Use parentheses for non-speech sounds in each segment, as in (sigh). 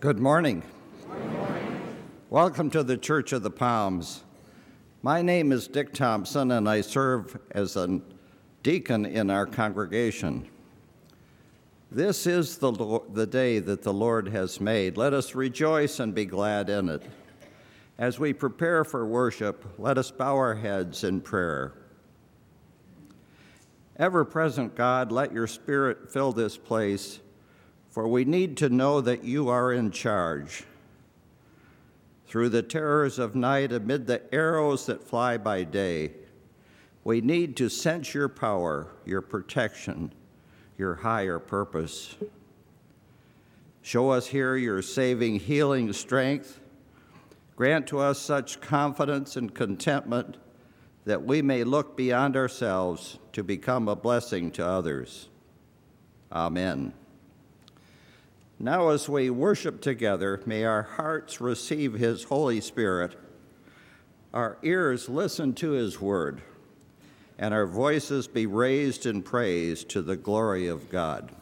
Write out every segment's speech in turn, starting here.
Good morning. Welcome to the Church of the Palms. My name is Dick Thompson, and I serve as a deacon in our congregation. This is the, the day that the Lord has made. Let us rejoice and be glad in it. As we prepare for worship, let us bow our heads in prayer. Ever present God, let your Spirit fill this place for we need to know that you are in charge. Through the terrors of night, amid the arrows that fly by day, we need to sense your power, your protection, your higher purpose. Show us here your saving, healing strength. Grant to us such confidence and contentment that we may look beyond ourselves to become a blessing to others. Amen. Now, as we worship together, may our hearts receive His Holy Spirit, our ears listen to His word, and our voices be raised in praise to the glory of God.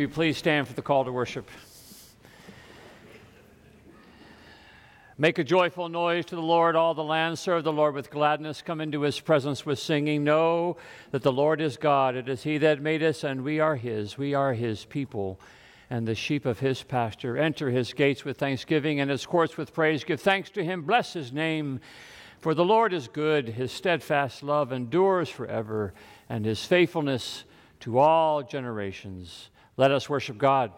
Will you please stand for the call to worship? Make a joyful noise to the Lord, all the land. Serve the Lord with gladness. Come into his presence with singing. Know that the Lord is God. It is he that made us, and we are his. We are his people and the sheep of his pasture. Enter his gates with thanksgiving and his courts with praise. Give thanks to him. Bless his name. For the Lord is good. His steadfast love endures forever, and his faithfulness to all generations. Let us worship God.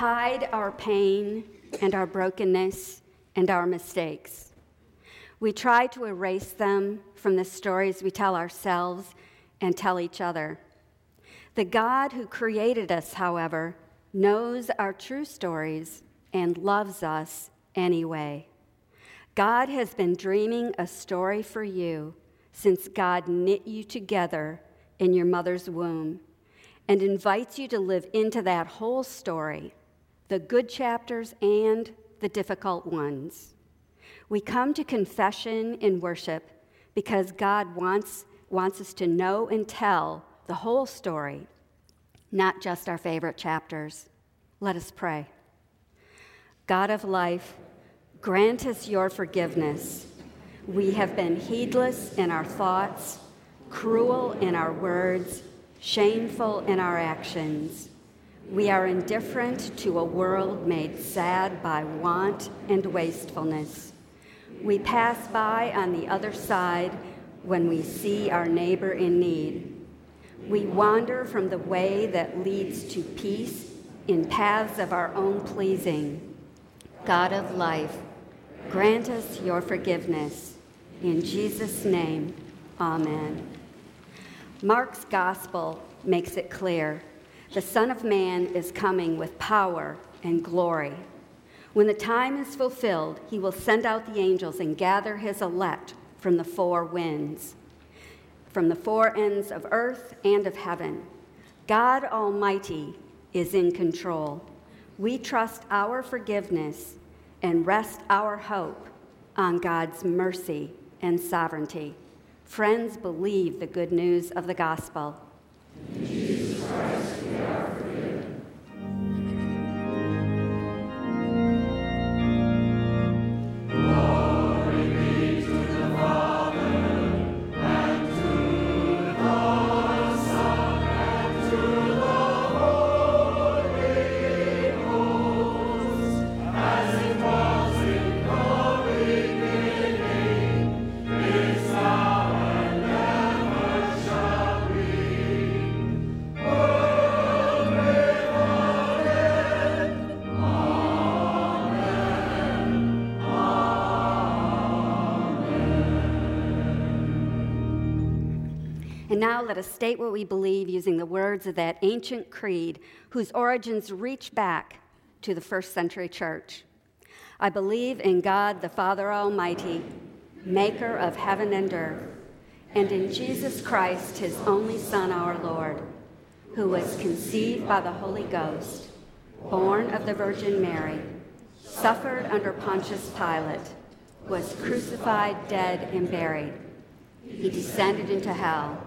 Hide our pain and our brokenness and our mistakes. We try to erase them from the stories we tell ourselves and tell each other. The God who created us, however, knows our true stories and loves us anyway. God has been dreaming a story for you since God knit you together in your mother's womb and invites you to live into that whole story, the good chapters and the difficult ones. We come to confession in worship because God wants, wants us to know and tell the whole story, not just our favorite chapters. Let us pray. God of life, grant us your forgiveness. We have been heedless in our thoughts, cruel in our words, shameful in our actions. We are indifferent to a world made sad by want and wastefulness. We pass by on the other side when we see our neighbor in need. We wander from the way that leads to peace in paths of our own pleasing. God of life, grant us your forgiveness. In Jesus' name, amen. Mark's gospel makes it clear the Son of Man is coming with power and glory. When the time is fulfilled, he will send out the angels and gather his elect from the four winds, from the four ends of earth and of heaven. God Almighty is in control. We trust our forgiveness and rest our hope on God's mercy and sovereignty. Friends, believe the good news of the gospel. as it let us state what we believe using the words of that ancient creed whose origins reach back to the first century church. I believe in God the Father Almighty, maker of heaven and earth, and in Jesus Christ, his only Son, our Lord, who was conceived by the Holy Ghost, born of the Virgin Mary, suffered under Pontius Pilate, was crucified, dead, and buried. He descended into hell.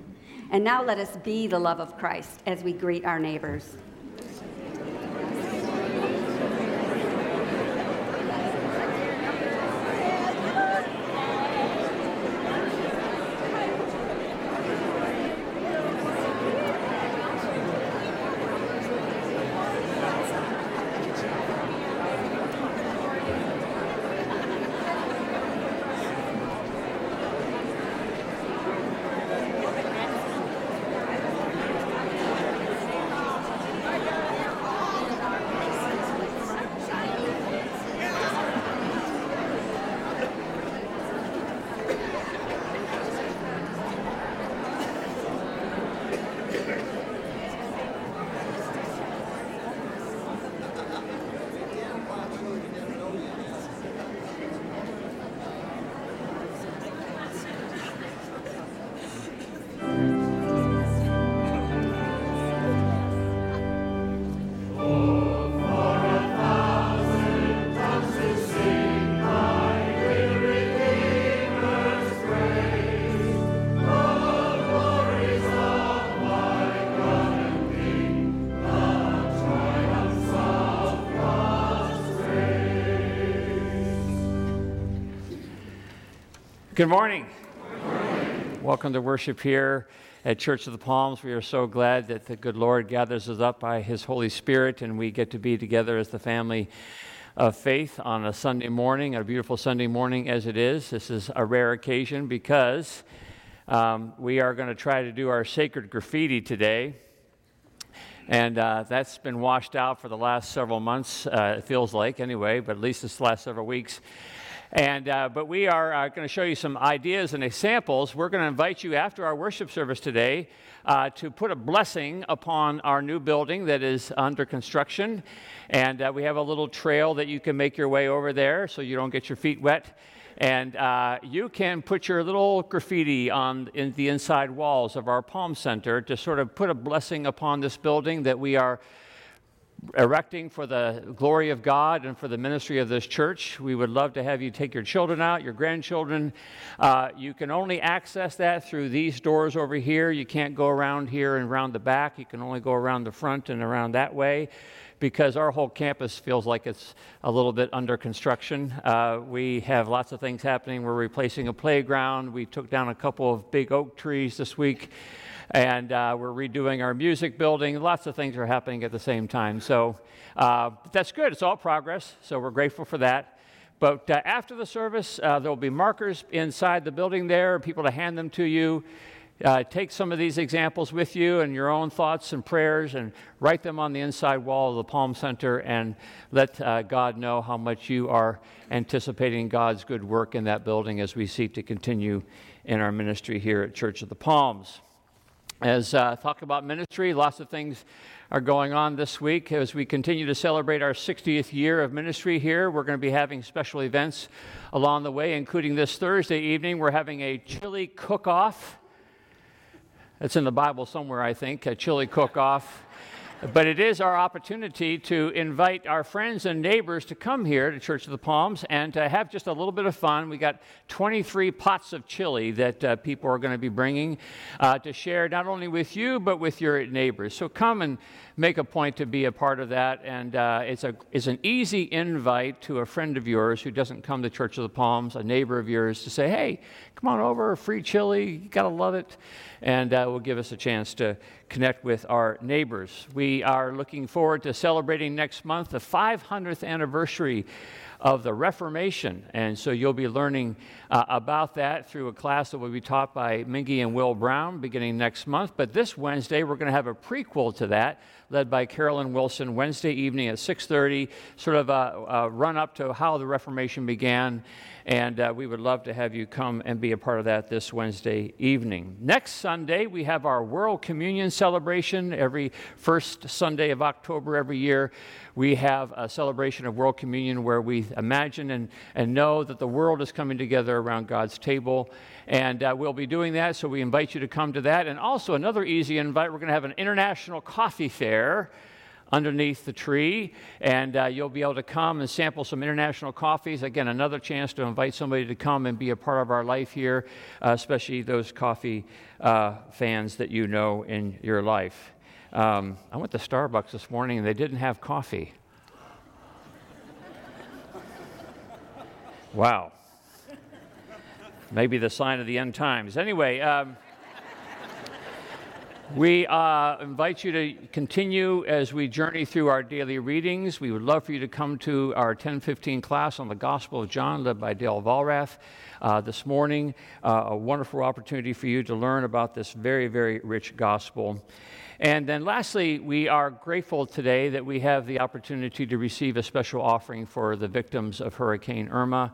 And now let us be the love of Christ as we greet our neighbors. Good morning. Welcome to worship here at Church of the Palms. We are so glad that the good Lord gathers us up by His Holy Spirit and we get to be together as the family of faith on a Sunday morning, a beautiful Sunday morning as it is. This is a rare occasion because um, we are going to try to do our sacred graffiti today. And uh, that's been washed out for the last several months, uh, it feels like, anyway, but at least this last several weeks. And, uh, but we are uh, going to show you some ideas and examples. We're going to invite you after our worship service today uh, to put a blessing upon our new building that is under construction. And uh, we have a little trail that you can make your way over there so you don't get your feet wet. And uh, you can put your little graffiti on in the inside walls of our Palm Center to sort of put a blessing upon this building that we are erecting for the glory of God and for the ministry of this church. We would love to have you take your children out, your grandchildren. Uh, you can only access that through these doors over here. You can't go around here and around the back. You can only go around the front and around that way because our whole campus feels like it's a little bit under construction. Uh, we have lots of things happening. We're replacing a playground. We took down a couple of big oak trees this week and uh, we're redoing our music building. Lots of things are happening at the same time. So uh, that's good. It's all progress. So we're grateful for that. But uh, after the service, uh, there will be markers inside the building there, people to hand them to you. Uh, take some of these examples with you and your own thoughts and prayers and write them on the inside wall of the Palm Center and let uh, God know how much you are anticipating God's good work in that building as we seek to continue in our ministry here at Church of the Palms as uh, talk about ministry. Lots of things are going on this week as we continue to celebrate our 60th year of ministry here. We're going to be having special events along the way, including this Thursday evening. We're having a chili cook off. It's in the Bible somewhere, I think, a chili cook off. But it is our opportunity to invite our friends and neighbors to come here to Church of the Palms and to have just a little bit of fun. We got 23 pots of chili that uh, people are going to be bringing uh, to share not only with you but with your neighbors. So come and make a point to be a part of that. And uh, it's, a, it's an easy invite to a friend of yours who doesn't come to Church of the Palms, a neighbor of yours, to say, hey, come on over, free chili, you got to love it and uh, will give us a chance to connect with our neighbors. We are looking forward to celebrating next month the 500th anniversary of the Reformation. And so you'll be learning uh, about that through a class that will be taught by Mingy and Will Brown beginning next month. But this Wednesday, we're going to have a prequel to that led by Carolyn Wilson Wednesday evening at 6.30, sort of a, a run up to how the Reformation began and uh, we would love to have you come and be a part of that this Wednesday evening. Next Sunday, we have our World Communion celebration. Every first Sunday of October every year, we have a celebration of World Communion where we imagine and, and know that the world is coming together around God's table. And uh, we'll be doing that, so we invite you to come to that. And also, another easy invite we're going to have an international coffee fair underneath the tree, and uh, you'll be able to come and sample some international coffees. Again, another chance to invite somebody to come and be a part of our life here, uh, especially those coffee uh, fans that you know in your life. Um, I went to Starbucks this morning and they didn't have coffee. (laughs) wow. Maybe the sign of the end times. Anyway, um, we uh, invite you to continue as we journey through our daily readings. We would love for you to come to our 1015 class on the Gospel of John, led by Dale Valrath. Uh, this morning, uh, a wonderful opportunity for you to learn about this very, very rich gospel. And then, lastly, we are grateful today that we have the opportunity to receive a special offering for the victims of Hurricane Irma,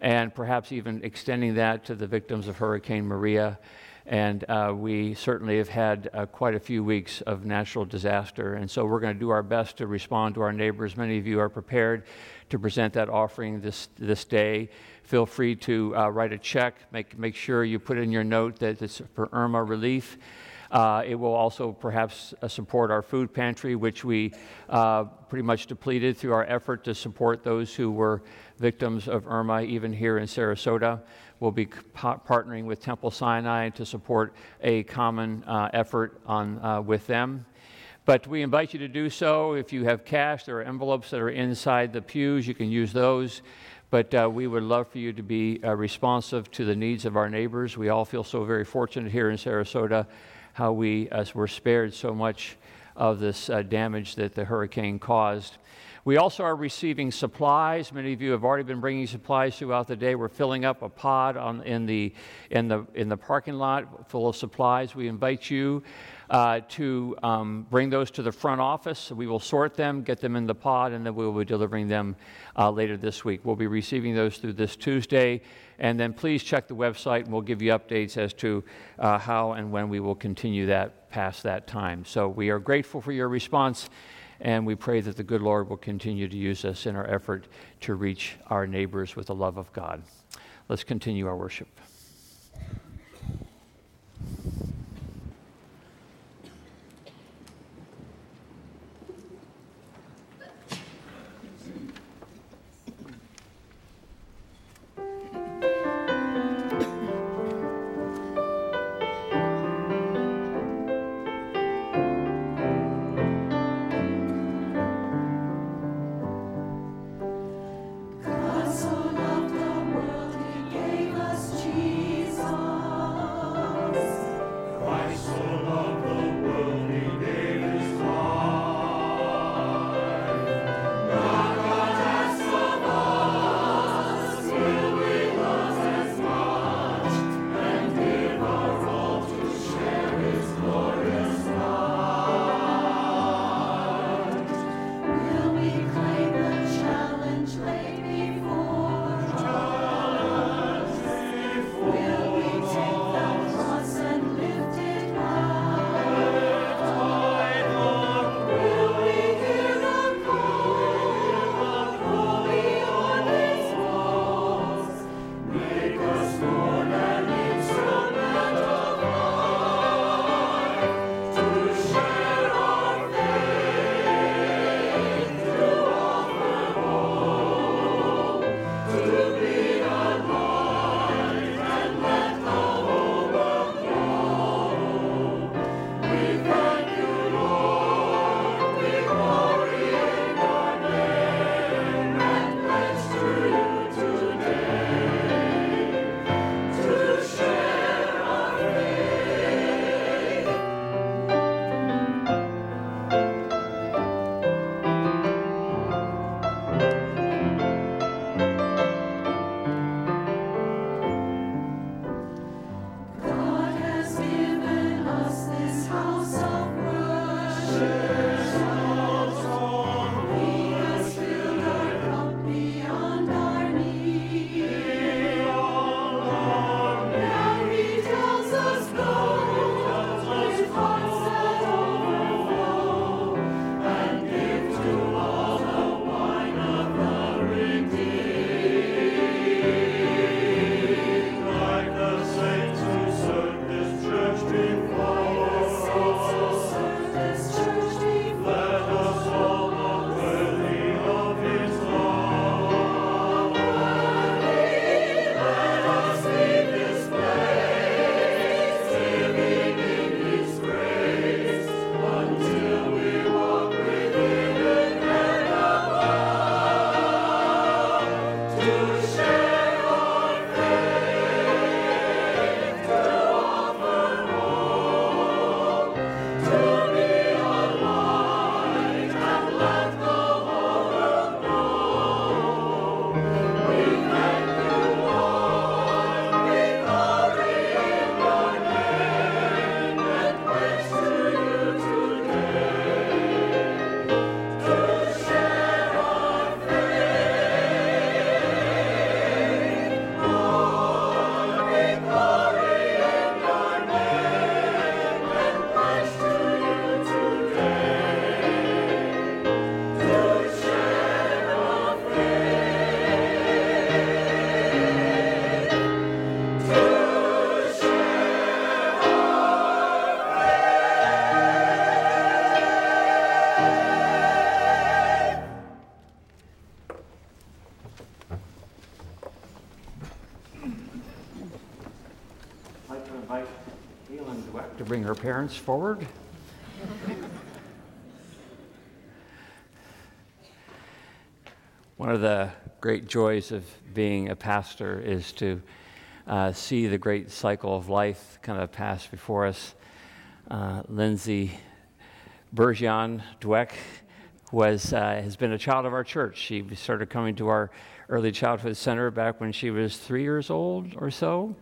and perhaps even extending that to the victims of Hurricane Maria. And uh, we certainly have had uh, quite a few weeks of natural disaster. And so we're going to do our best to respond to our neighbors. Many of you are prepared to present that offering this, this day. Feel free to uh, write a check. Make, make sure you put in your note that it's for Irma relief. Uh, it will also perhaps uh, support our food pantry, which we uh, pretty much depleted through our effort to support those who were victims of Irma, even here in Sarasota. We'll be partnering with Temple Sinai to support a common uh, effort on, with them. But we invite you to do so. If you have cash, there are envelopes that are inside the pews. You can use those. But uh, we would love for you to be uh, responsive to the needs of our neighbors. We all feel so very fortunate here in Sarasota how we uh, were spared so much of this uh, damage that the hurricane caused. We also are receiving supplies. Many of you have already been bringing supplies throughout the day. We're filling up a pod on, in, the, in, the, in the parking lot full of supplies. We invite you uh, to um, bring those to the front office. We will sort them, get them in the pod, and then we will be delivering them uh, later this week. We'll be receiving those through this Tuesday. And then please check the website, and we'll give you updates as to uh, how and when we will continue that past that time. So we are grateful for your response. And we pray that the good Lord will continue to use us in our effort to reach our neighbors with the love of God. Let's continue our worship. Bring her parents forward. One of the great joys of being a pastor is to uh, see the great cycle of life kind of pass before us. Uh, Lindsay Bergeon Dweck was, uh, has been a child of our church. She started coming to our early childhood center back when she was three years old or so,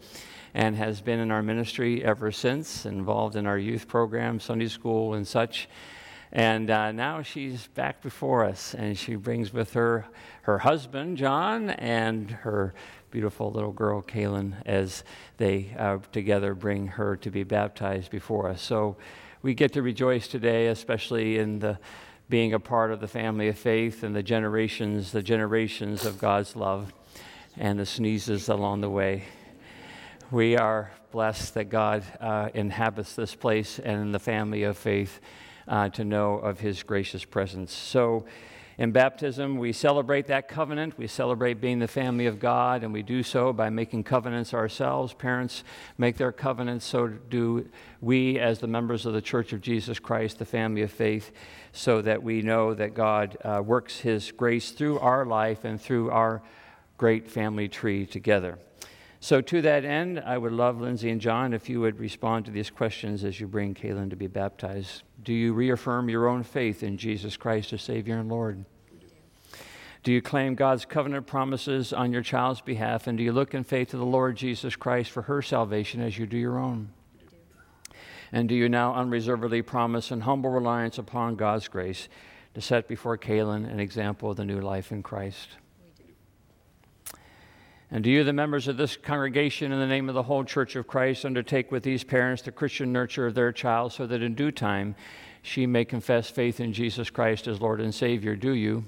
and has been in our ministry ever since, involved in our youth program, Sunday school, and such. And uh, now she's back before us, and she brings with her her husband, John, and her beautiful little girl, Kaylin, as they uh, together bring her to be baptized before us. So we get to rejoice today, especially in the being a part of the family of faith and the generations, the generations of God's love and the sneezes along the way. We are blessed that God uh, inhabits this place and in the family of faith uh, to know of his gracious presence. So, in baptism, we celebrate that covenant. We celebrate being the family of God, and we do so by making covenants ourselves. Parents make their covenants, so do we, as the members of the Church of Jesus Christ, the family of faith, so that we know that God uh, works His grace through our life and through our great family tree together. So, to that end, I would love Lindsay and John if you would respond to these questions as you bring Kaylin to be baptized. Do you reaffirm your own faith in Jesus Christ as Savior and Lord? Do you claim God's covenant promises on your child's behalf? And do you look in faith to the Lord Jesus Christ for her salvation as you do your own? And do you now unreservedly promise in humble reliance upon God's grace to set before Kaylin an example of the new life in Christ? And do you, the members of this congregation, in the name of the whole Church of Christ, undertake with these parents the Christian nurture of their child so that in due time she may confess faith in Jesus Christ as Lord and Savior? Do you?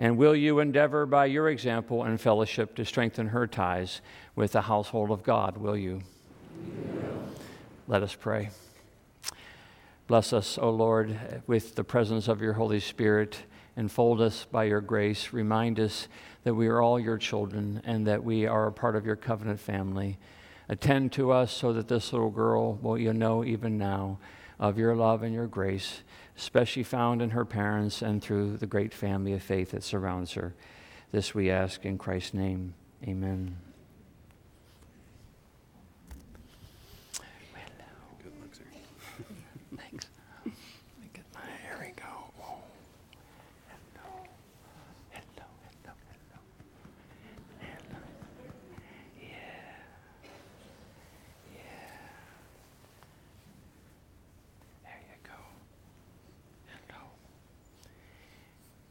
And will you endeavor by your example and fellowship to strengthen her ties with the household of God? Will you? Let us pray. Bless us, O Lord, with the presence of your Holy Spirit. Enfold us by your grace. Remind us that we are all your children and that we are a part of your covenant family. Attend to us so that this little girl will you know even now of your love and your grace, especially found in her parents and through the great family of faith that surrounds her. This we ask in Christ's name. Amen.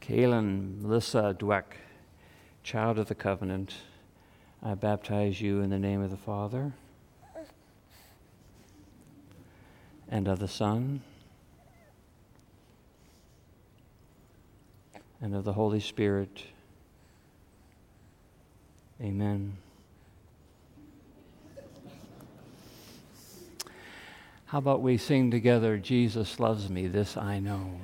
Kaylin Melissa Dweck, child of the covenant, I baptize you in the name of the Father and of the Son and of the Holy Spirit. Amen. How about we sing together, Jesus loves me, this I know.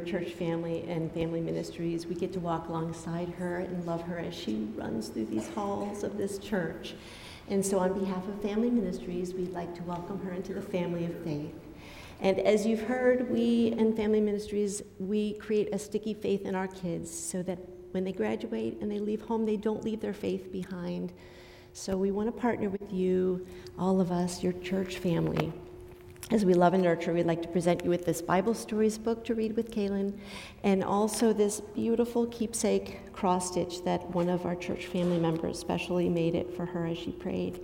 Church family and family ministries. We get to walk alongside her and love her as she runs through these halls of this church. And so, on behalf of Family Ministries, we'd like to welcome her into the family of faith. And as you've heard, we and Family Ministries, we create a sticky faith in our kids so that when they graduate and they leave home, they don't leave their faith behind. So we want to partner with you, all of us, your church family, as we love and nurture, we'd like to present you with this Bible Stories book to read with Kaylin, and also this beautiful keepsake cross stitch that one of our church family members specially made it for her as she prayed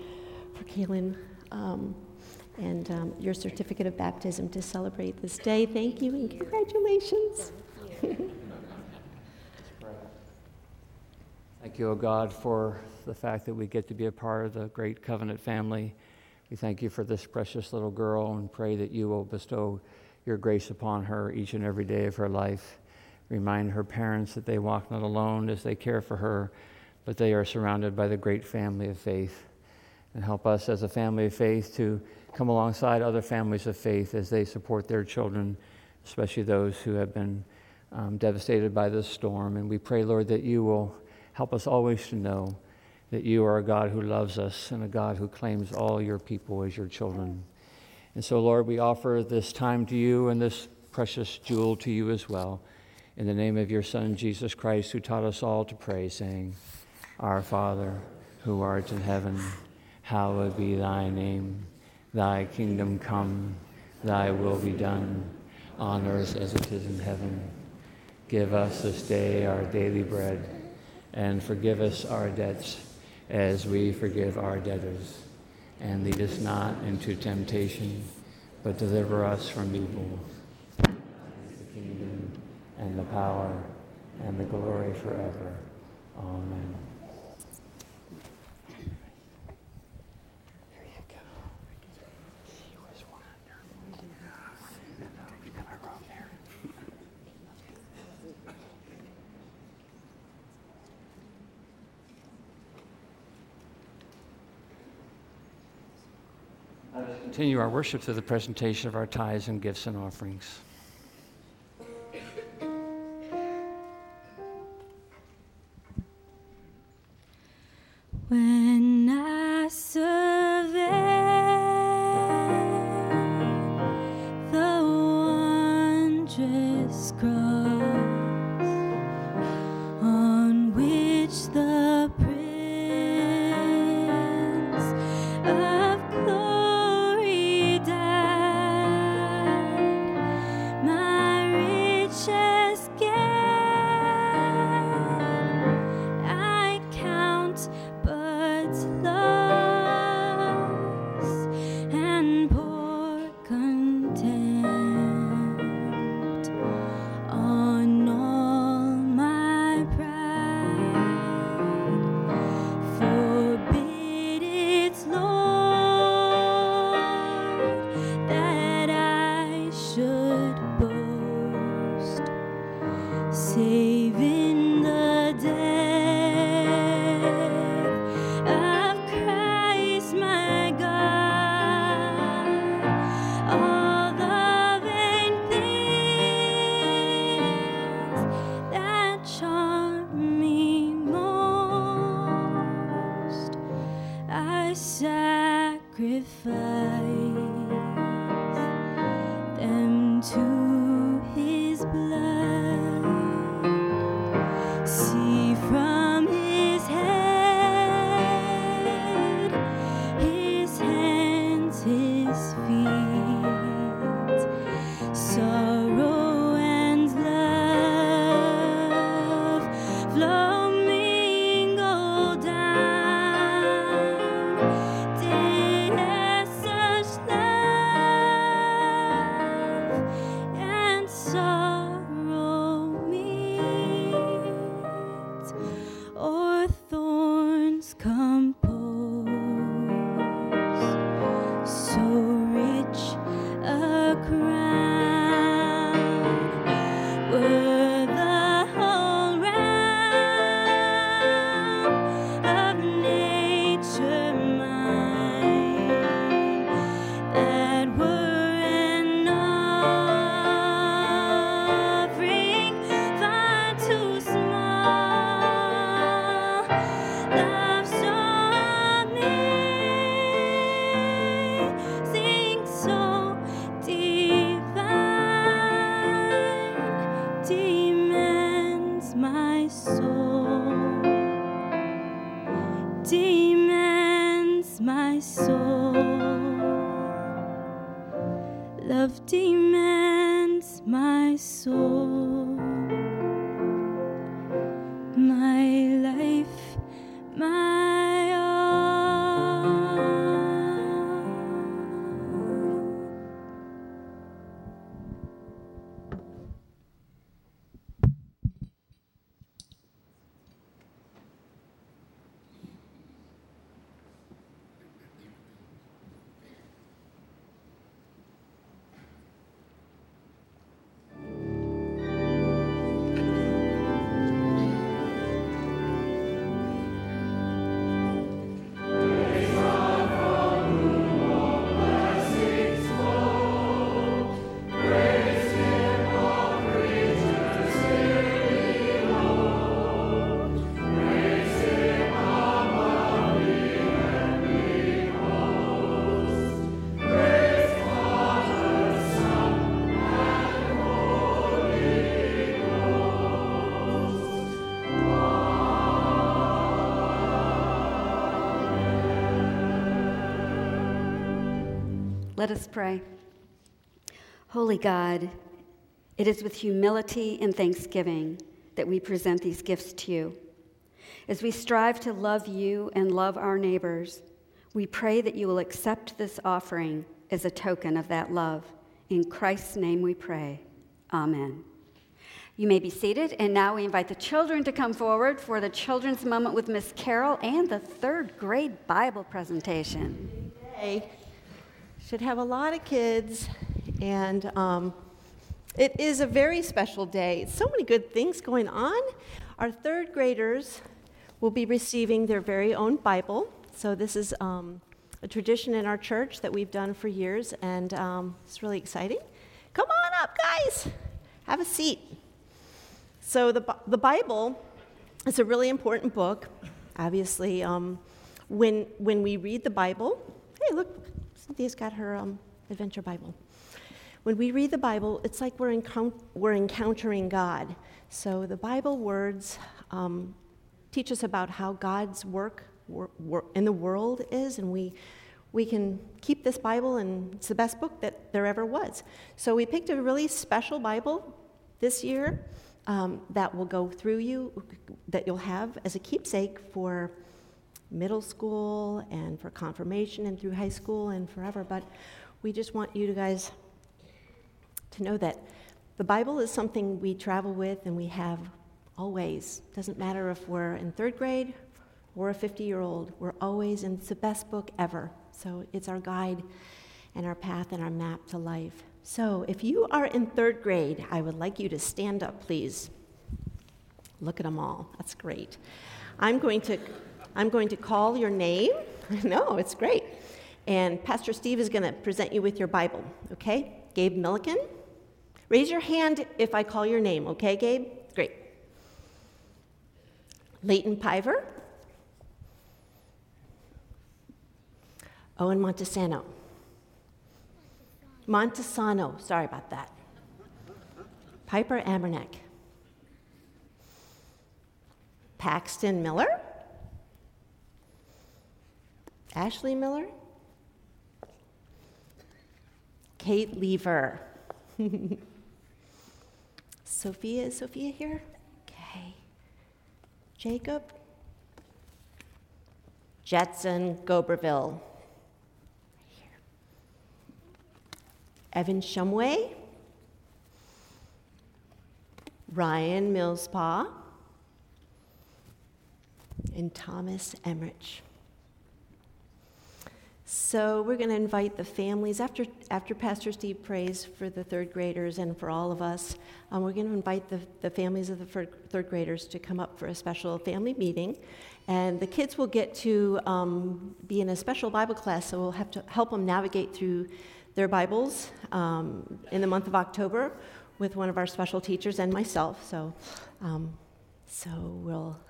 for Kaylin. Um, and um, your certificate of baptism to celebrate this day. Thank you and congratulations. Thank you, O God, for the fact that we get to be a part of the great covenant family. We thank you for this precious little girl and pray that you will bestow your grace upon her each and every day of her life. Remind her parents that they walk not alone as they care for her, but they are surrounded by the great family of faith. And help us as a family of faith to come alongside other families of faith as they support their children, especially those who have been um, devastated by this storm. And we pray, Lord, that you will help us always to know that you are a God who loves us and a God who claims all your people as your children. And so, Lord, we offer this time to you and this precious jewel to you as well. In the name of your Son, Jesus Christ, who taught us all to pray, saying, Our Father, who art in heaven, hallowed be thy name. Thy kingdom come, thy will be done, on earth as it is in heaven. Give us this day our daily bread, and forgive us our debts as we forgive our debtors. And lead us not into temptation, but deliver us from evil. The kingdom and the power and the glory forever. Amen. Continue our worship through the presentation of our tithes and gifts and offerings. When I survey Let us pray. Holy God, it is with humility and thanksgiving that we present these gifts to you. As we strive to love you and love our neighbors, we pray that you will accept this offering as a token of that love. In Christ's name we pray. Amen. You may be seated, and now we invite the children to come forward for the children's moment with Miss Carol and the third grade Bible presentation. Day. Should have a lot of kids, and um, it is a very special day. So many good things going on. Our third graders will be receiving their very own Bible. So, this is um, a tradition in our church that we've done for years, and um, it's really exciting. Come on up, guys. Have a seat. So, the, the Bible is a really important book. Obviously, um, when, when we read the Bible, hey, look, Cynthia's got her um, adventure Bible. When we read the Bible, it's like we're, encount- we're encountering God. So the Bible words um, teach us about how God's work wor- wor- in the world is, and we, we can keep this Bible, and it's the best book that there ever was. So we picked a really special Bible this year um, that will go through you, that you'll have as a keepsake for middle school and for confirmation and through high school and forever. But we just want you guys to know that the Bible is something we travel with and we have always. Doesn't matter if we're in third grade or a 50 year old, we're always, and it's the best book ever. So it's our guide and our path and our map to life. So if you are in third grade, I would like you to stand up, please. Look at them all. That's great. I'm going to, I'm going to call your name. (laughs) no, it's great. And Pastor Steve is going to present you with your Bible, okay? Gabe Milliken. Raise your hand if I call your name, okay, Gabe? Great. Leighton Piver. Owen Montesano. Montesano, sorry about that. Piper Amerneck. Paxton Miller. Ashley Miller. Kate Lever. (laughs) Sophia, is Sophia here? Okay. Jacob. Jetson Goberville. Here. Evan Shumway. Ryan Millspaw. And Thomas Emmerich. So we're going to invite the families, after, after Pastor Steve prays for the third graders and for all of us, um, we're going to invite the, the families of the third, third graders to come up for a special family meeting. And the kids will get to um, be in a special Bible class, so we'll have to help them navigate through their Bibles um, in the month of October with one of our special teachers and myself. So, um, so we'll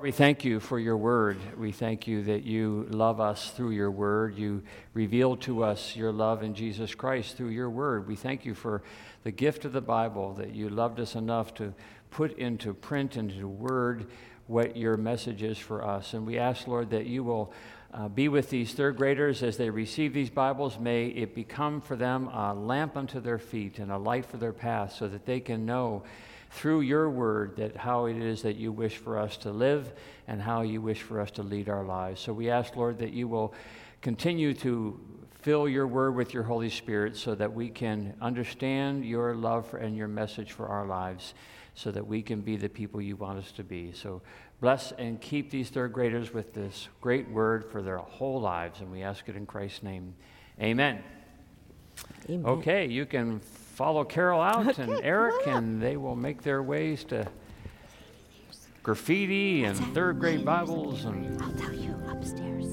We thank you for your word. We thank you that you love us through your word. You reveal to us your love in Jesus Christ through your word. We thank you for the gift of the Bible, that you loved us enough to put into print, into word, what your message is for us. And we ask, Lord, that you will uh, be with these third graders as they receive these Bibles. May it become for them a lamp unto their feet and a light for their path so that they can know through your word that how it is that you wish for us to live and how you wish for us to lead our lives. So we ask, Lord, that you will continue to fill your word with your Holy Spirit so that we can understand your love for, and your message for our lives so that we can be the people you want us to be. So bless and keep these third graders with this great word for their whole lives. And we ask it in Christ's name. Amen. Amen. Okay, you can follow Carol out and Eric, come on up. and they will make their ways to graffiti and third grade Bibles and I'll tell you upstairs.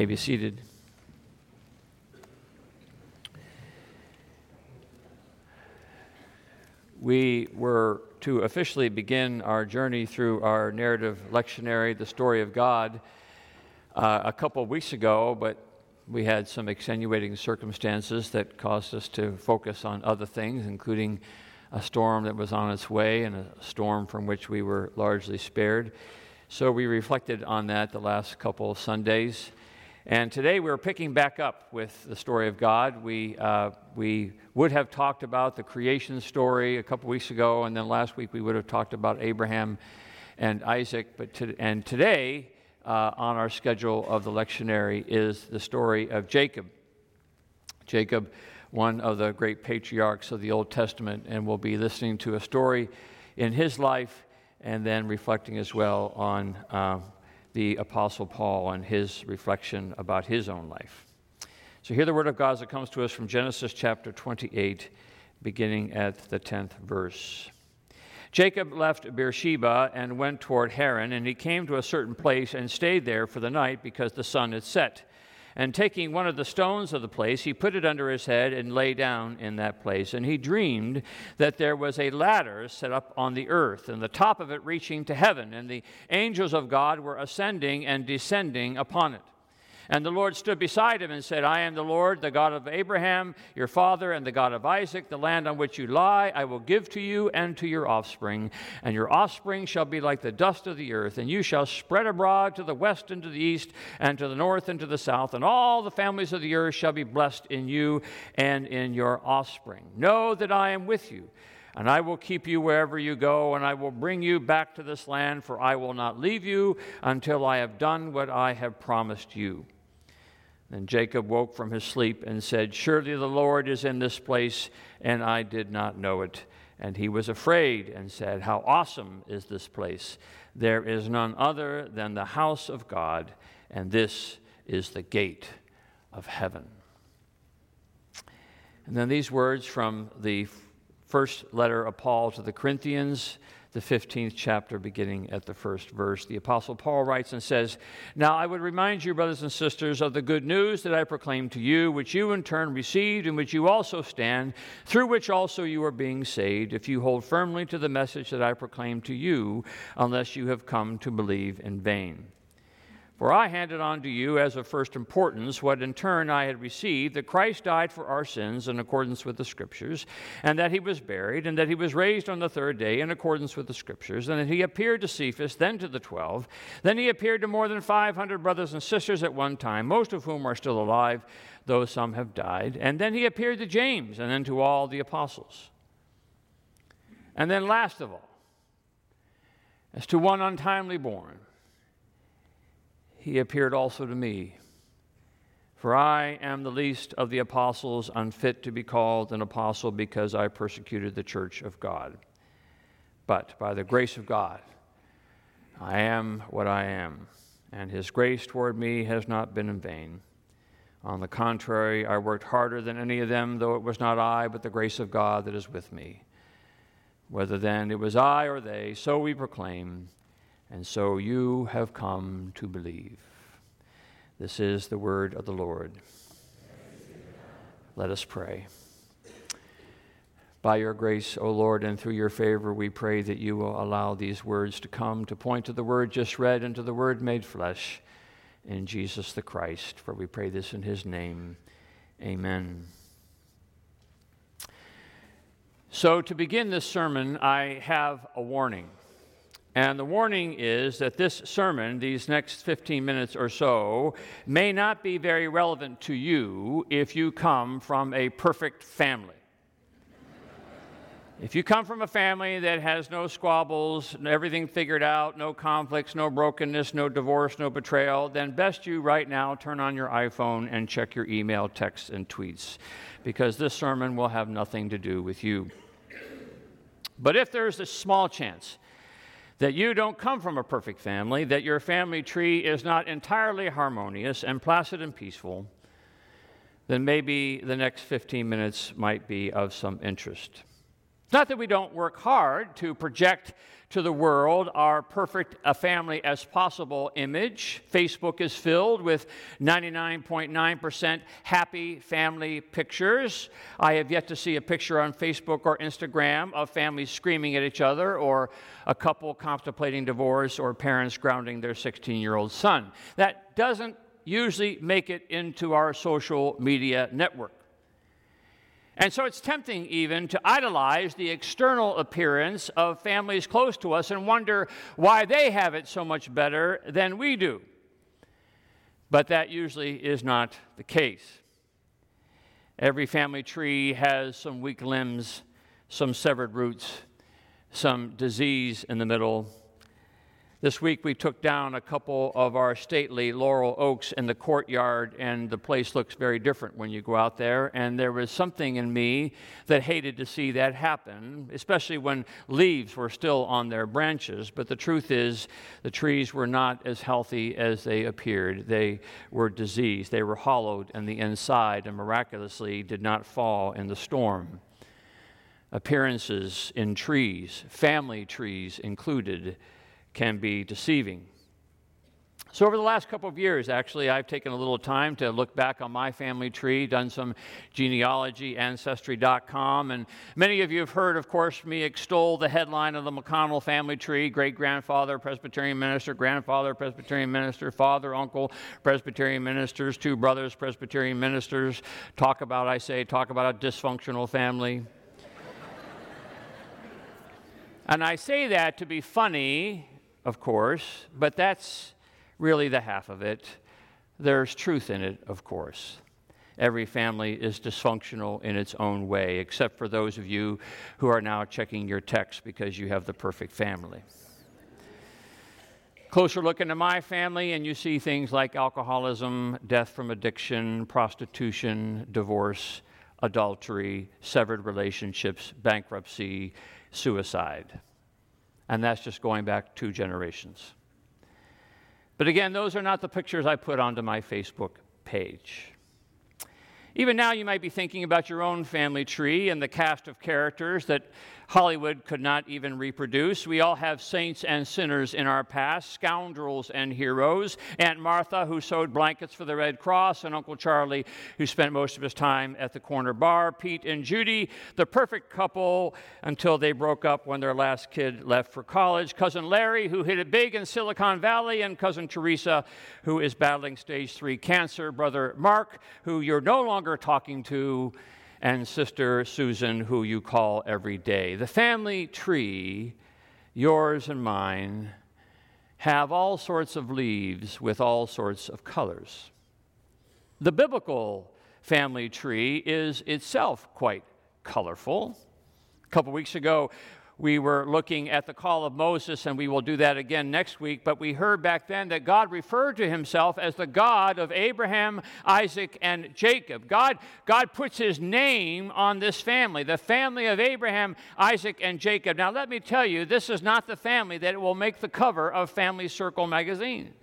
May be seated. we were to officially begin our journey through our narrative lectionary, The Story of God, uh, a couple of weeks ago, but we had some extenuating circumstances that caused us to focus on other things, including a storm that was on its way and a storm from which we were largely spared. So we reflected on that the last couple of Sundays. And today we're picking back up with the story of God. We, uh, we would have talked about the creation story a couple weeks ago, and then last week we would have talked about Abraham and Isaac. But to, and today, uh, on our schedule of the lectionary, is the story of Jacob. Jacob, one of the great patriarchs of the Old Testament, and we'll be listening to a story in his life and then reflecting as well on. Uh, the Apostle Paul and his reflection about his own life. So, hear the word of God it comes to us from Genesis chapter 28, beginning at the 10th verse. Jacob left Beersheba and went toward Haran, and he came to a certain place and stayed there for the night because the sun had set. And taking one of the stones of the place, he put it under his head and lay down in that place. And he dreamed that there was a ladder set up on the earth, and the top of it reaching to heaven, and the angels of God were ascending and descending upon it. And the Lord stood beside him and said, I am the Lord, the God of Abraham, your father, and the God of Isaac. The land on which you lie, I will give to you and to your offspring. And your offspring shall be like the dust of the earth, and you shall spread abroad to the west and to the east, and to the north and to the south. And all the families of the earth shall be blessed in you and in your offspring. Know that I am with you. And I will keep you wherever you go, and I will bring you back to this land, for I will not leave you until I have done what I have promised you. Then Jacob woke from his sleep and said, Surely the Lord is in this place, and I did not know it. And he was afraid and said, How awesome is this place! There is none other than the house of God, and this is the gate of heaven. And then these words from the first letter of Paul to the Corinthians the 15th chapter, beginning at the first verse. The Apostle Paul writes and says, Now I would remind you, brothers and sisters, of the good news that I proclaimed to you, which you in turn received, in which you also stand, through which also you are being saved, if you hold firmly to the message that I proclaimed to you, unless you have come to believe in vain. For I handed on to you as of first importance what in turn I had received that Christ died for our sins in accordance with the Scriptures, and that he was buried, and that he was raised on the third day in accordance with the Scriptures, and that he appeared to Cephas, then to the twelve. Then he appeared to more than 500 brothers and sisters at one time, most of whom are still alive, though some have died. And then he appeared to James, and then to all the apostles. And then, last of all, as to one untimely born, he appeared also to me. For I am the least of the apostles, unfit to be called an apostle because I persecuted the church of God. But by the grace of God, I am what I am, and his grace toward me has not been in vain. On the contrary, I worked harder than any of them, though it was not I, but the grace of God that is with me. Whether then it was I or they, so we proclaim and so you have come to believe. This is the word of the Lord. Let us pray. By your grace, O Lord, and through your favor, we pray that you will allow these words to come to point to the word just read and to the word made flesh in Jesus the Christ. For we pray this in his name. Amen. So, to begin this sermon, I have a warning. And the warning is that this sermon, these next 15 minutes or so, may not be very relevant to you if you come from a perfect family. If you come from a family that has no squabbles, everything figured out, no conflicts, no brokenness, no divorce, no betrayal, then best you right now turn on your iPhone and check your email, texts, and tweets, because this sermon will have nothing to do with you. But if there's a small chance that you don't come from a perfect family, that your family tree is not entirely harmonious and placid and peaceful, then maybe the next 15 minutes might be of some interest. It's not that we don't work hard to project to the world our perfect a family as possible image. Facebook is filled with 99.9% happy family pictures. I have yet to see a picture on Facebook or Instagram of families screaming at each other or a couple contemplating divorce or parents grounding their 16 year old son. That doesn't usually make it into our social media network. And so it's tempting even to idolize the external appearance of families close to us and wonder why they have it so much better than we do. But that usually is not the case. Every family tree has some weak limbs, some severed roots, some disease in the middle, this week we took down a couple of our stately laurel oaks in the courtyard, and the place looks very different when you go out there. And there was something in me that hated to see that happen, especially when leaves were still on their branches. But the truth is, the trees were not as healthy as they appeared. They were diseased, they were hollowed in the inside, and miraculously did not fall in the storm. Appearances in trees, family trees included, can be deceiving. So, over the last couple of years, actually, I've taken a little time to look back on my family tree, done some genealogy, ancestry.com, and many of you have heard, of course, me extol the headline of the McConnell family tree great grandfather, Presbyterian minister, grandfather, Presbyterian minister, father, uncle, Presbyterian ministers, two brothers, Presbyterian ministers. Talk about, I say, talk about a dysfunctional family. (laughs) and I say that to be funny of course, but that's really the half of it. There's truth in it, of course. Every family is dysfunctional in its own way, except for those of you who are now checking your text because you have the perfect family. Closer look into my family, and you see things like alcoholism, death from addiction, prostitution, divorce, adultery, severed relationships, bankruptcy, suicide and that's just going back two generations. But again, those are not the pictures I put onto my Facebook page. Even now, you might be thinking about your own family tree and the cast of characters that Hollywood could not even reproduce. We all have saints and sinners in our past, scoundrels and heroes. Aunt Martha, who sewed blankets for the Red Cross, and Uncle Charlie, who spent most of his time at the corner bar. Pete and Judy, the perfect couple until they broke up when their last kid left for college. Cousin Larry, who hit it big in Silicon Valley, and Cousin Teresa, who is battling stage three cancer. Brother Mark, who you're no longer talking to and Sister Susan, who you call every day. The family tree, yours and mine, have all sorts of leaves with all sorts of colors. The biblical family tree is itself quite colorful. A couple weeks ago, we were looking at the call of Moses, and we will do that again next week. But we heard back then that God referred to himself as the God of Abraham, Isaac, and Jacob. God, God puts his name on this family, the family of Abraham, Isaac, and Jacob. Now, let me tell you, this is not the family that will make the cover of Family Circle magazine.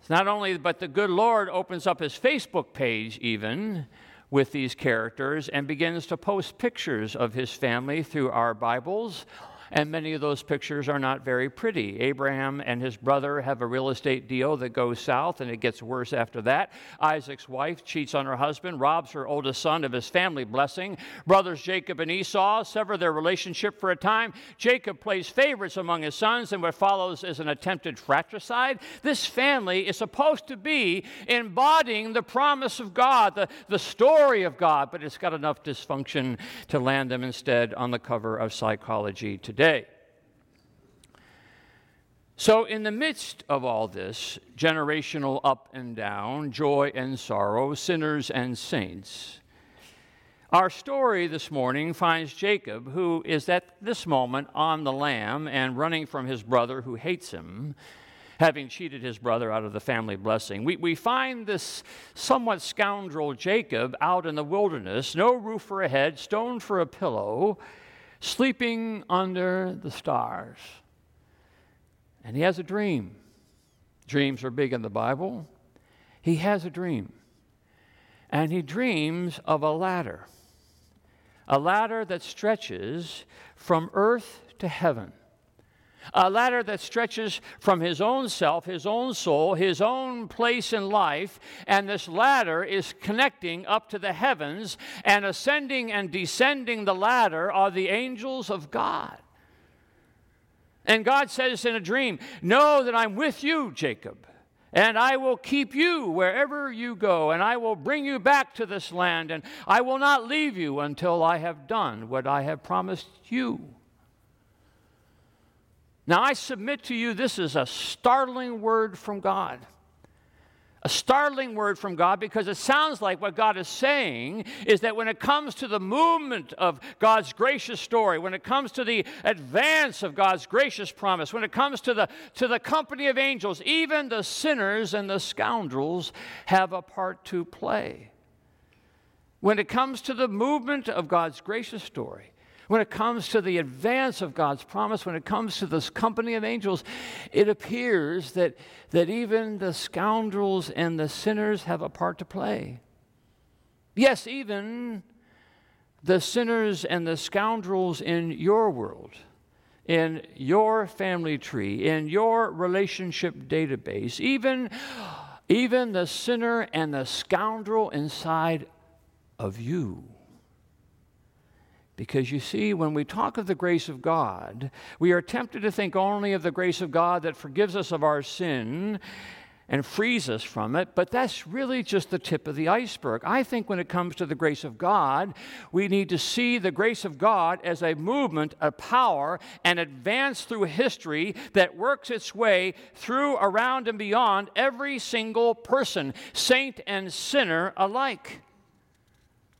It's not only, but the good Lord opens up his Facebook page, even with these characters and begins to post pictures of his family through our Bibles and many of those pictures are not very pretty. Abraham and his brother have a real estate deal that goes south, and it gets worse after that. Isaac's wife cheats on her husband, robs her oldest son of his family blessing. Brothers Jacob and Esau sever their relationship for a time. Jacob plays favorites among his sons, and what follows is an attempted fratricide. This family is supposed to be embodying the promise of God, the, the story of God, but it's got enough dysfunction to land them instead on the cover of Psychology Today day. So, in the midst of all this generational up and down, joy and sorrow, sinners and saints, our story this morning finds Jacob, who is at this moment on the lam and running from his brother who hates him, having cheated his brother out of the family blessing. We, we find this somewhat scoundrel Jacob out in the wilderness, no roof for a head, stone for a pillow sleeping under the stars. And he has a dream. Dreams are big in the Bible. He has a dream. And he dreams of a ladder. a ladder that stretches from earth to heaven. A ladder that stretches from his own self, his own soul, his own place in life, and this ladder is connecting up to the heavens, and ascending and descending the ladder are the angels of God. And God says in a dream, Know that I'm with you, Jacob. And I will keep you wherever you go, and I will bring you back to this land, and I will not leave you until I have done what I have promised you. Now, I submit to you, this is a startling word from God a startling word from God because it sounds like what God is saying is that when it comes to the movement of God's gracious story, when it comes to the advance of God's gracious promise, when it comes to the, to the company of angels, even the sinners and the scoundrels have a part to play. When it comes to the movement of God's gracious story, when it comes to the advance of God's promise, when it comes to this company of angels, it appears that, that even the scoundrels and the sinners have a part to play. Yes, even the sinners and the scoundrels in your world, in your family tree, in your relationship database, even, even the sinner and the scoundrel inside of you because you see, when we talk of the grace of God, we are tempted to think only of the grace of God that forgives us of our sin and frees us from it, but that's really just the tip of the iceberg. I think when it comes to the grace of God, we need to see the grace of God as a movement, a power, an advance through history that works its way through, around, and beyond every single person, saint and sinner alike.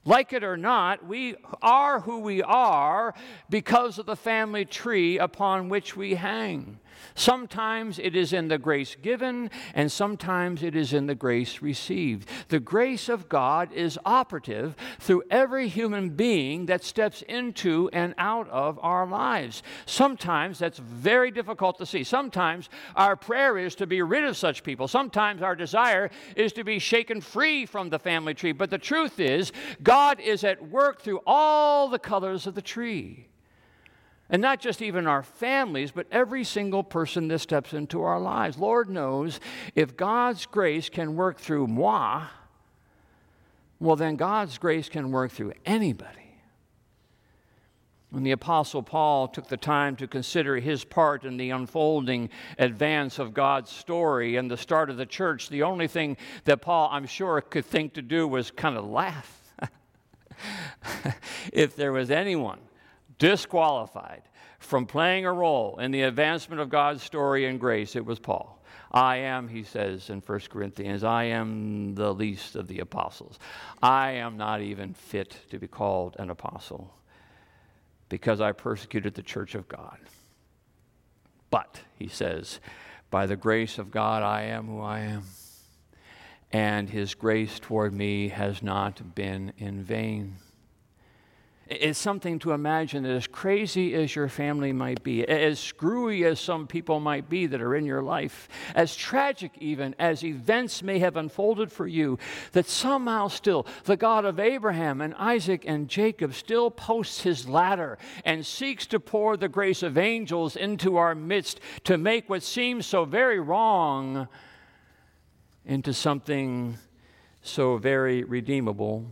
Like it or not, we are who we are because of the family tree upon which we hang. Sometimes it is in the grace given, and sometimes it is in the grace received. The grace of God is operative through every human being that steps into and out of our lives. Sometimes that's very difficult to see. Sometimes our prayer is to be rid of such people. Sometimes our desire is to be shaken free from the family tree. But the truth is, God is at work through all the colors of the tree. And not just even our families, but every single person that steps into our lives. Lord knows if God's grace can work through moi, well, then God's grace can work through anybody. When the Apostle Paul took the time to consider his part in the unfolding advance of God's story and the start of the church, the only thing that Paul, I'm sure, could think to do was kind of laugh. (laughs) if there was anyone disqualified from playing a role in the advancement of God's story and grace, it was Paul. I am, he says in 1 Corinthians, I am the least of the apostles. I am not even fit to be called an apostle because I persecuted the church of God. But, he says, by the grace of God, I am who I am. And his grace toward me has not been in vain. It's something to imagine that as crazy as your family might be, as screwy as some people might be that are in your life, as tragic even as events may have unfolded for you, that somehow still the God of Abraham and Isaac and Jacob still posts his ladder and seeks to pour the grace of angels into our midst to make what seems so very wrong into something so very redeemable.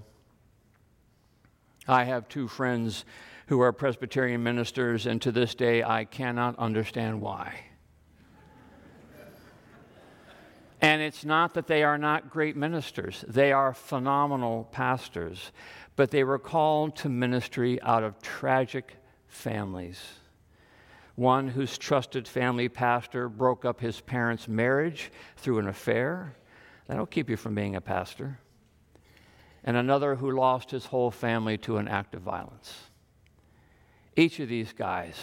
I have two friends who are Presbyterian ministers, and to this day I cannot understand why. And it's not that they are not great ministers, they are phenomenal pastors, but they were called to ministry out of tragic families. One whose trusted family pastor broke up his parents' marriage through an affair. That'll keep you from being a pastor and another who lost his whole family to an act of violence. Each of these guys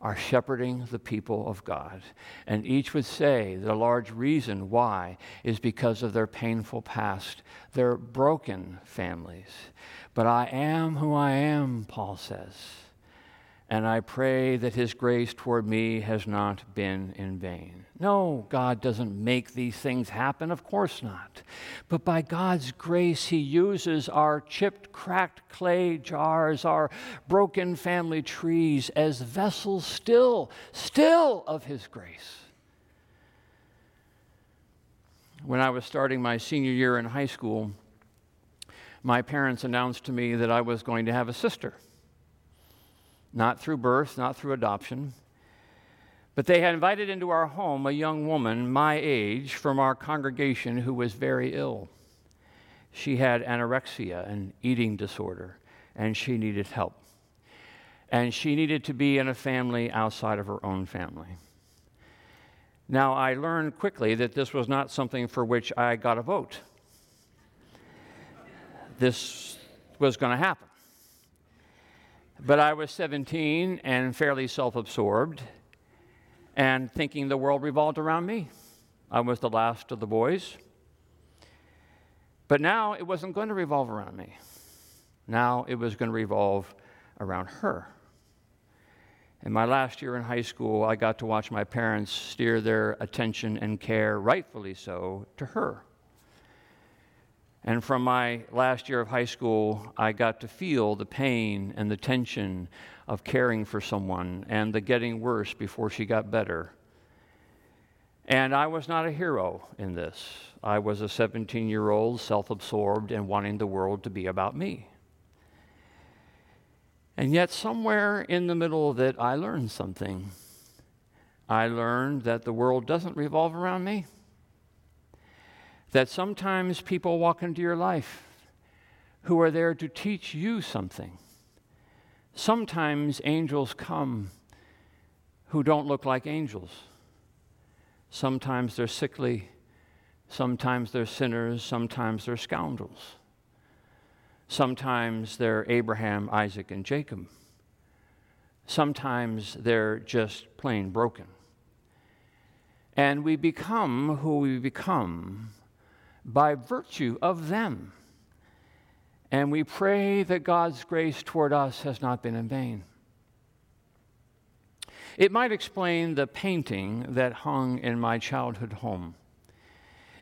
are shepherding the people of God. And each would say that a large reason why is because of their painful past, their broken families. But I am who I am, Paul says. And I pray that his grace toward me has not been in vain. No, God doesn't make these things happen, of course not. But by God's grace, he uses our chipped, cracked clay jars, our broken family trees as vessels still, still of his grace. When I was starting my senior year in high school, my parents announced to me that I was going to have a sister not through birth, not through adoption. But they had invited into our home a young woman my age from our congregation who was very ill. She had anorexia, an eating disorder, and she needed help. And she needed to be in a family outside of her own family. Now, I learned quickly that this was not something for which I got a vote. This was going to happen. But I was 17 and fairly self absorbed and thinking the world revolved around me. I was the last of the boys. But now it wasn't going to revolve around me. Now it was going to revolve around her. In my last year in high school, I got to watch my parents steer their attention and care, rightfully so, to her. And from my last year of high school, I got to feel the pain and the tension of caring for someone and the getting worse before she got better. And I was not a hero in this. I was a 17 year old, self absorbed, and wanting the world to be about me. And yet, somewhere in the middle of it, I learned something. I learned that the world doesn't revolve around me that sometimes people walk into your life who are there to teach you something. Sometimes angels come who don't look like angels. Sometimes they're sickly, sometimes they're sinners, sometimes they're scoundrels. Sometimes they're Abraham, Isaac, and Jacob. Sometimes they're just plain broken. And we become who we become by virtue of them. And we pray that God's grace toward us has not been in vain. It might explain the painting that hung in my childhood home.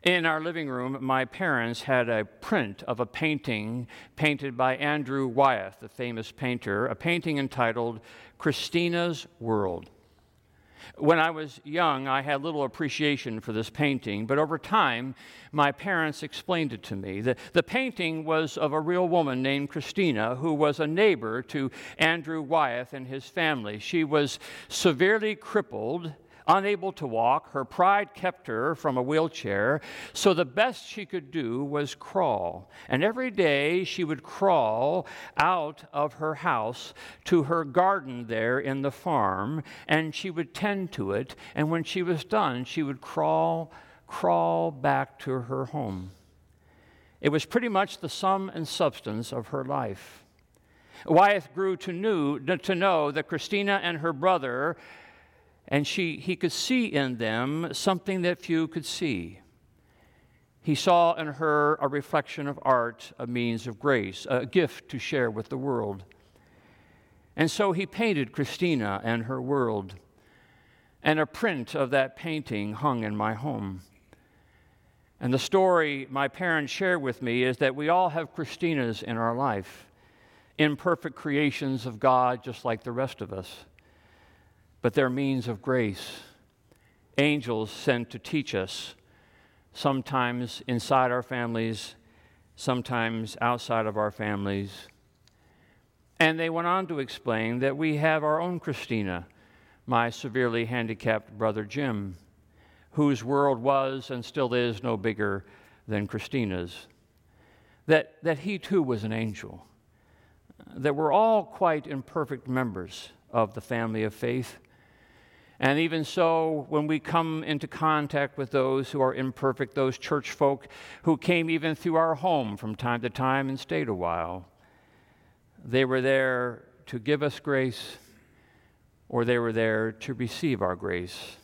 In our living room, my parents had a print of a painting painted by Andrew Wyeth, the famous painter, a painting entitled Christina's World. When I was young, I had little appreciation for this painting, but over time, my parents explained it to me. The, the painting was of a real woman named Christina who was a neighbor to Andrew Wyeth and his family. She was severely crippled Unable to walk, her pride kept her from a wheelchair, so the best she could do was crawl. And every day she would crawl out of her house to her garden there in the farm, and she would tend to it. And when she was done, she would crawl, crawl back to her home. It was pretty much the sum and substance of her life. Wyeth grew to, knew, to know that Christina and her brother and she, he could see in them something that few could see. He saw in her a reflection of art, a means of grace, a gift to share with the world. And so he painted Christina and her world. And a print of that painting hung in my home. And the story my parents share with me is that we all have Christinas in our life, imperfect creations of God, just like the rest of us but they're means of grace. Angels sent to teach us, sometimes inside our families, sometimes outside of our families. And they went on to explain that we have our own Christina, my severely handicapped brother Jim, whose world was and still is no bigger than Christina's. That, that he too was an angel. That we're all quite imperfect members of the family of faith. And even so, when we come into contact with those who are imperfect, those church folk who came even through our home from time to time and stayed a while, they were there to give us grace or they were there to receive our grace.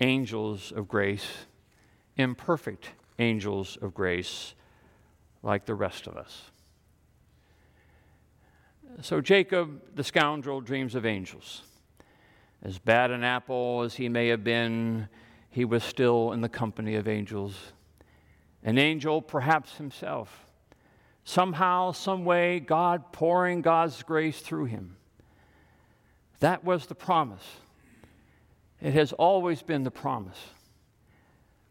Angels of grace, imperfect angels of grace, like the rest of us. So Jacob, the scoundrel, dreams of angels. As bad an apple as he may have been, he was still in the company of angels. An angel, perhaps himself. Somehow, some way, God pouring God's grace through him. That was the promise. It has always been the promise.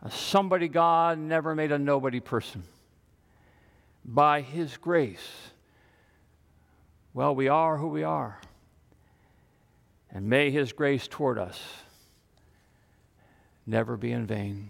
A somebody God never made a nobody person. By his grace, well, we are who we are. And may his grace toward us never be in vain.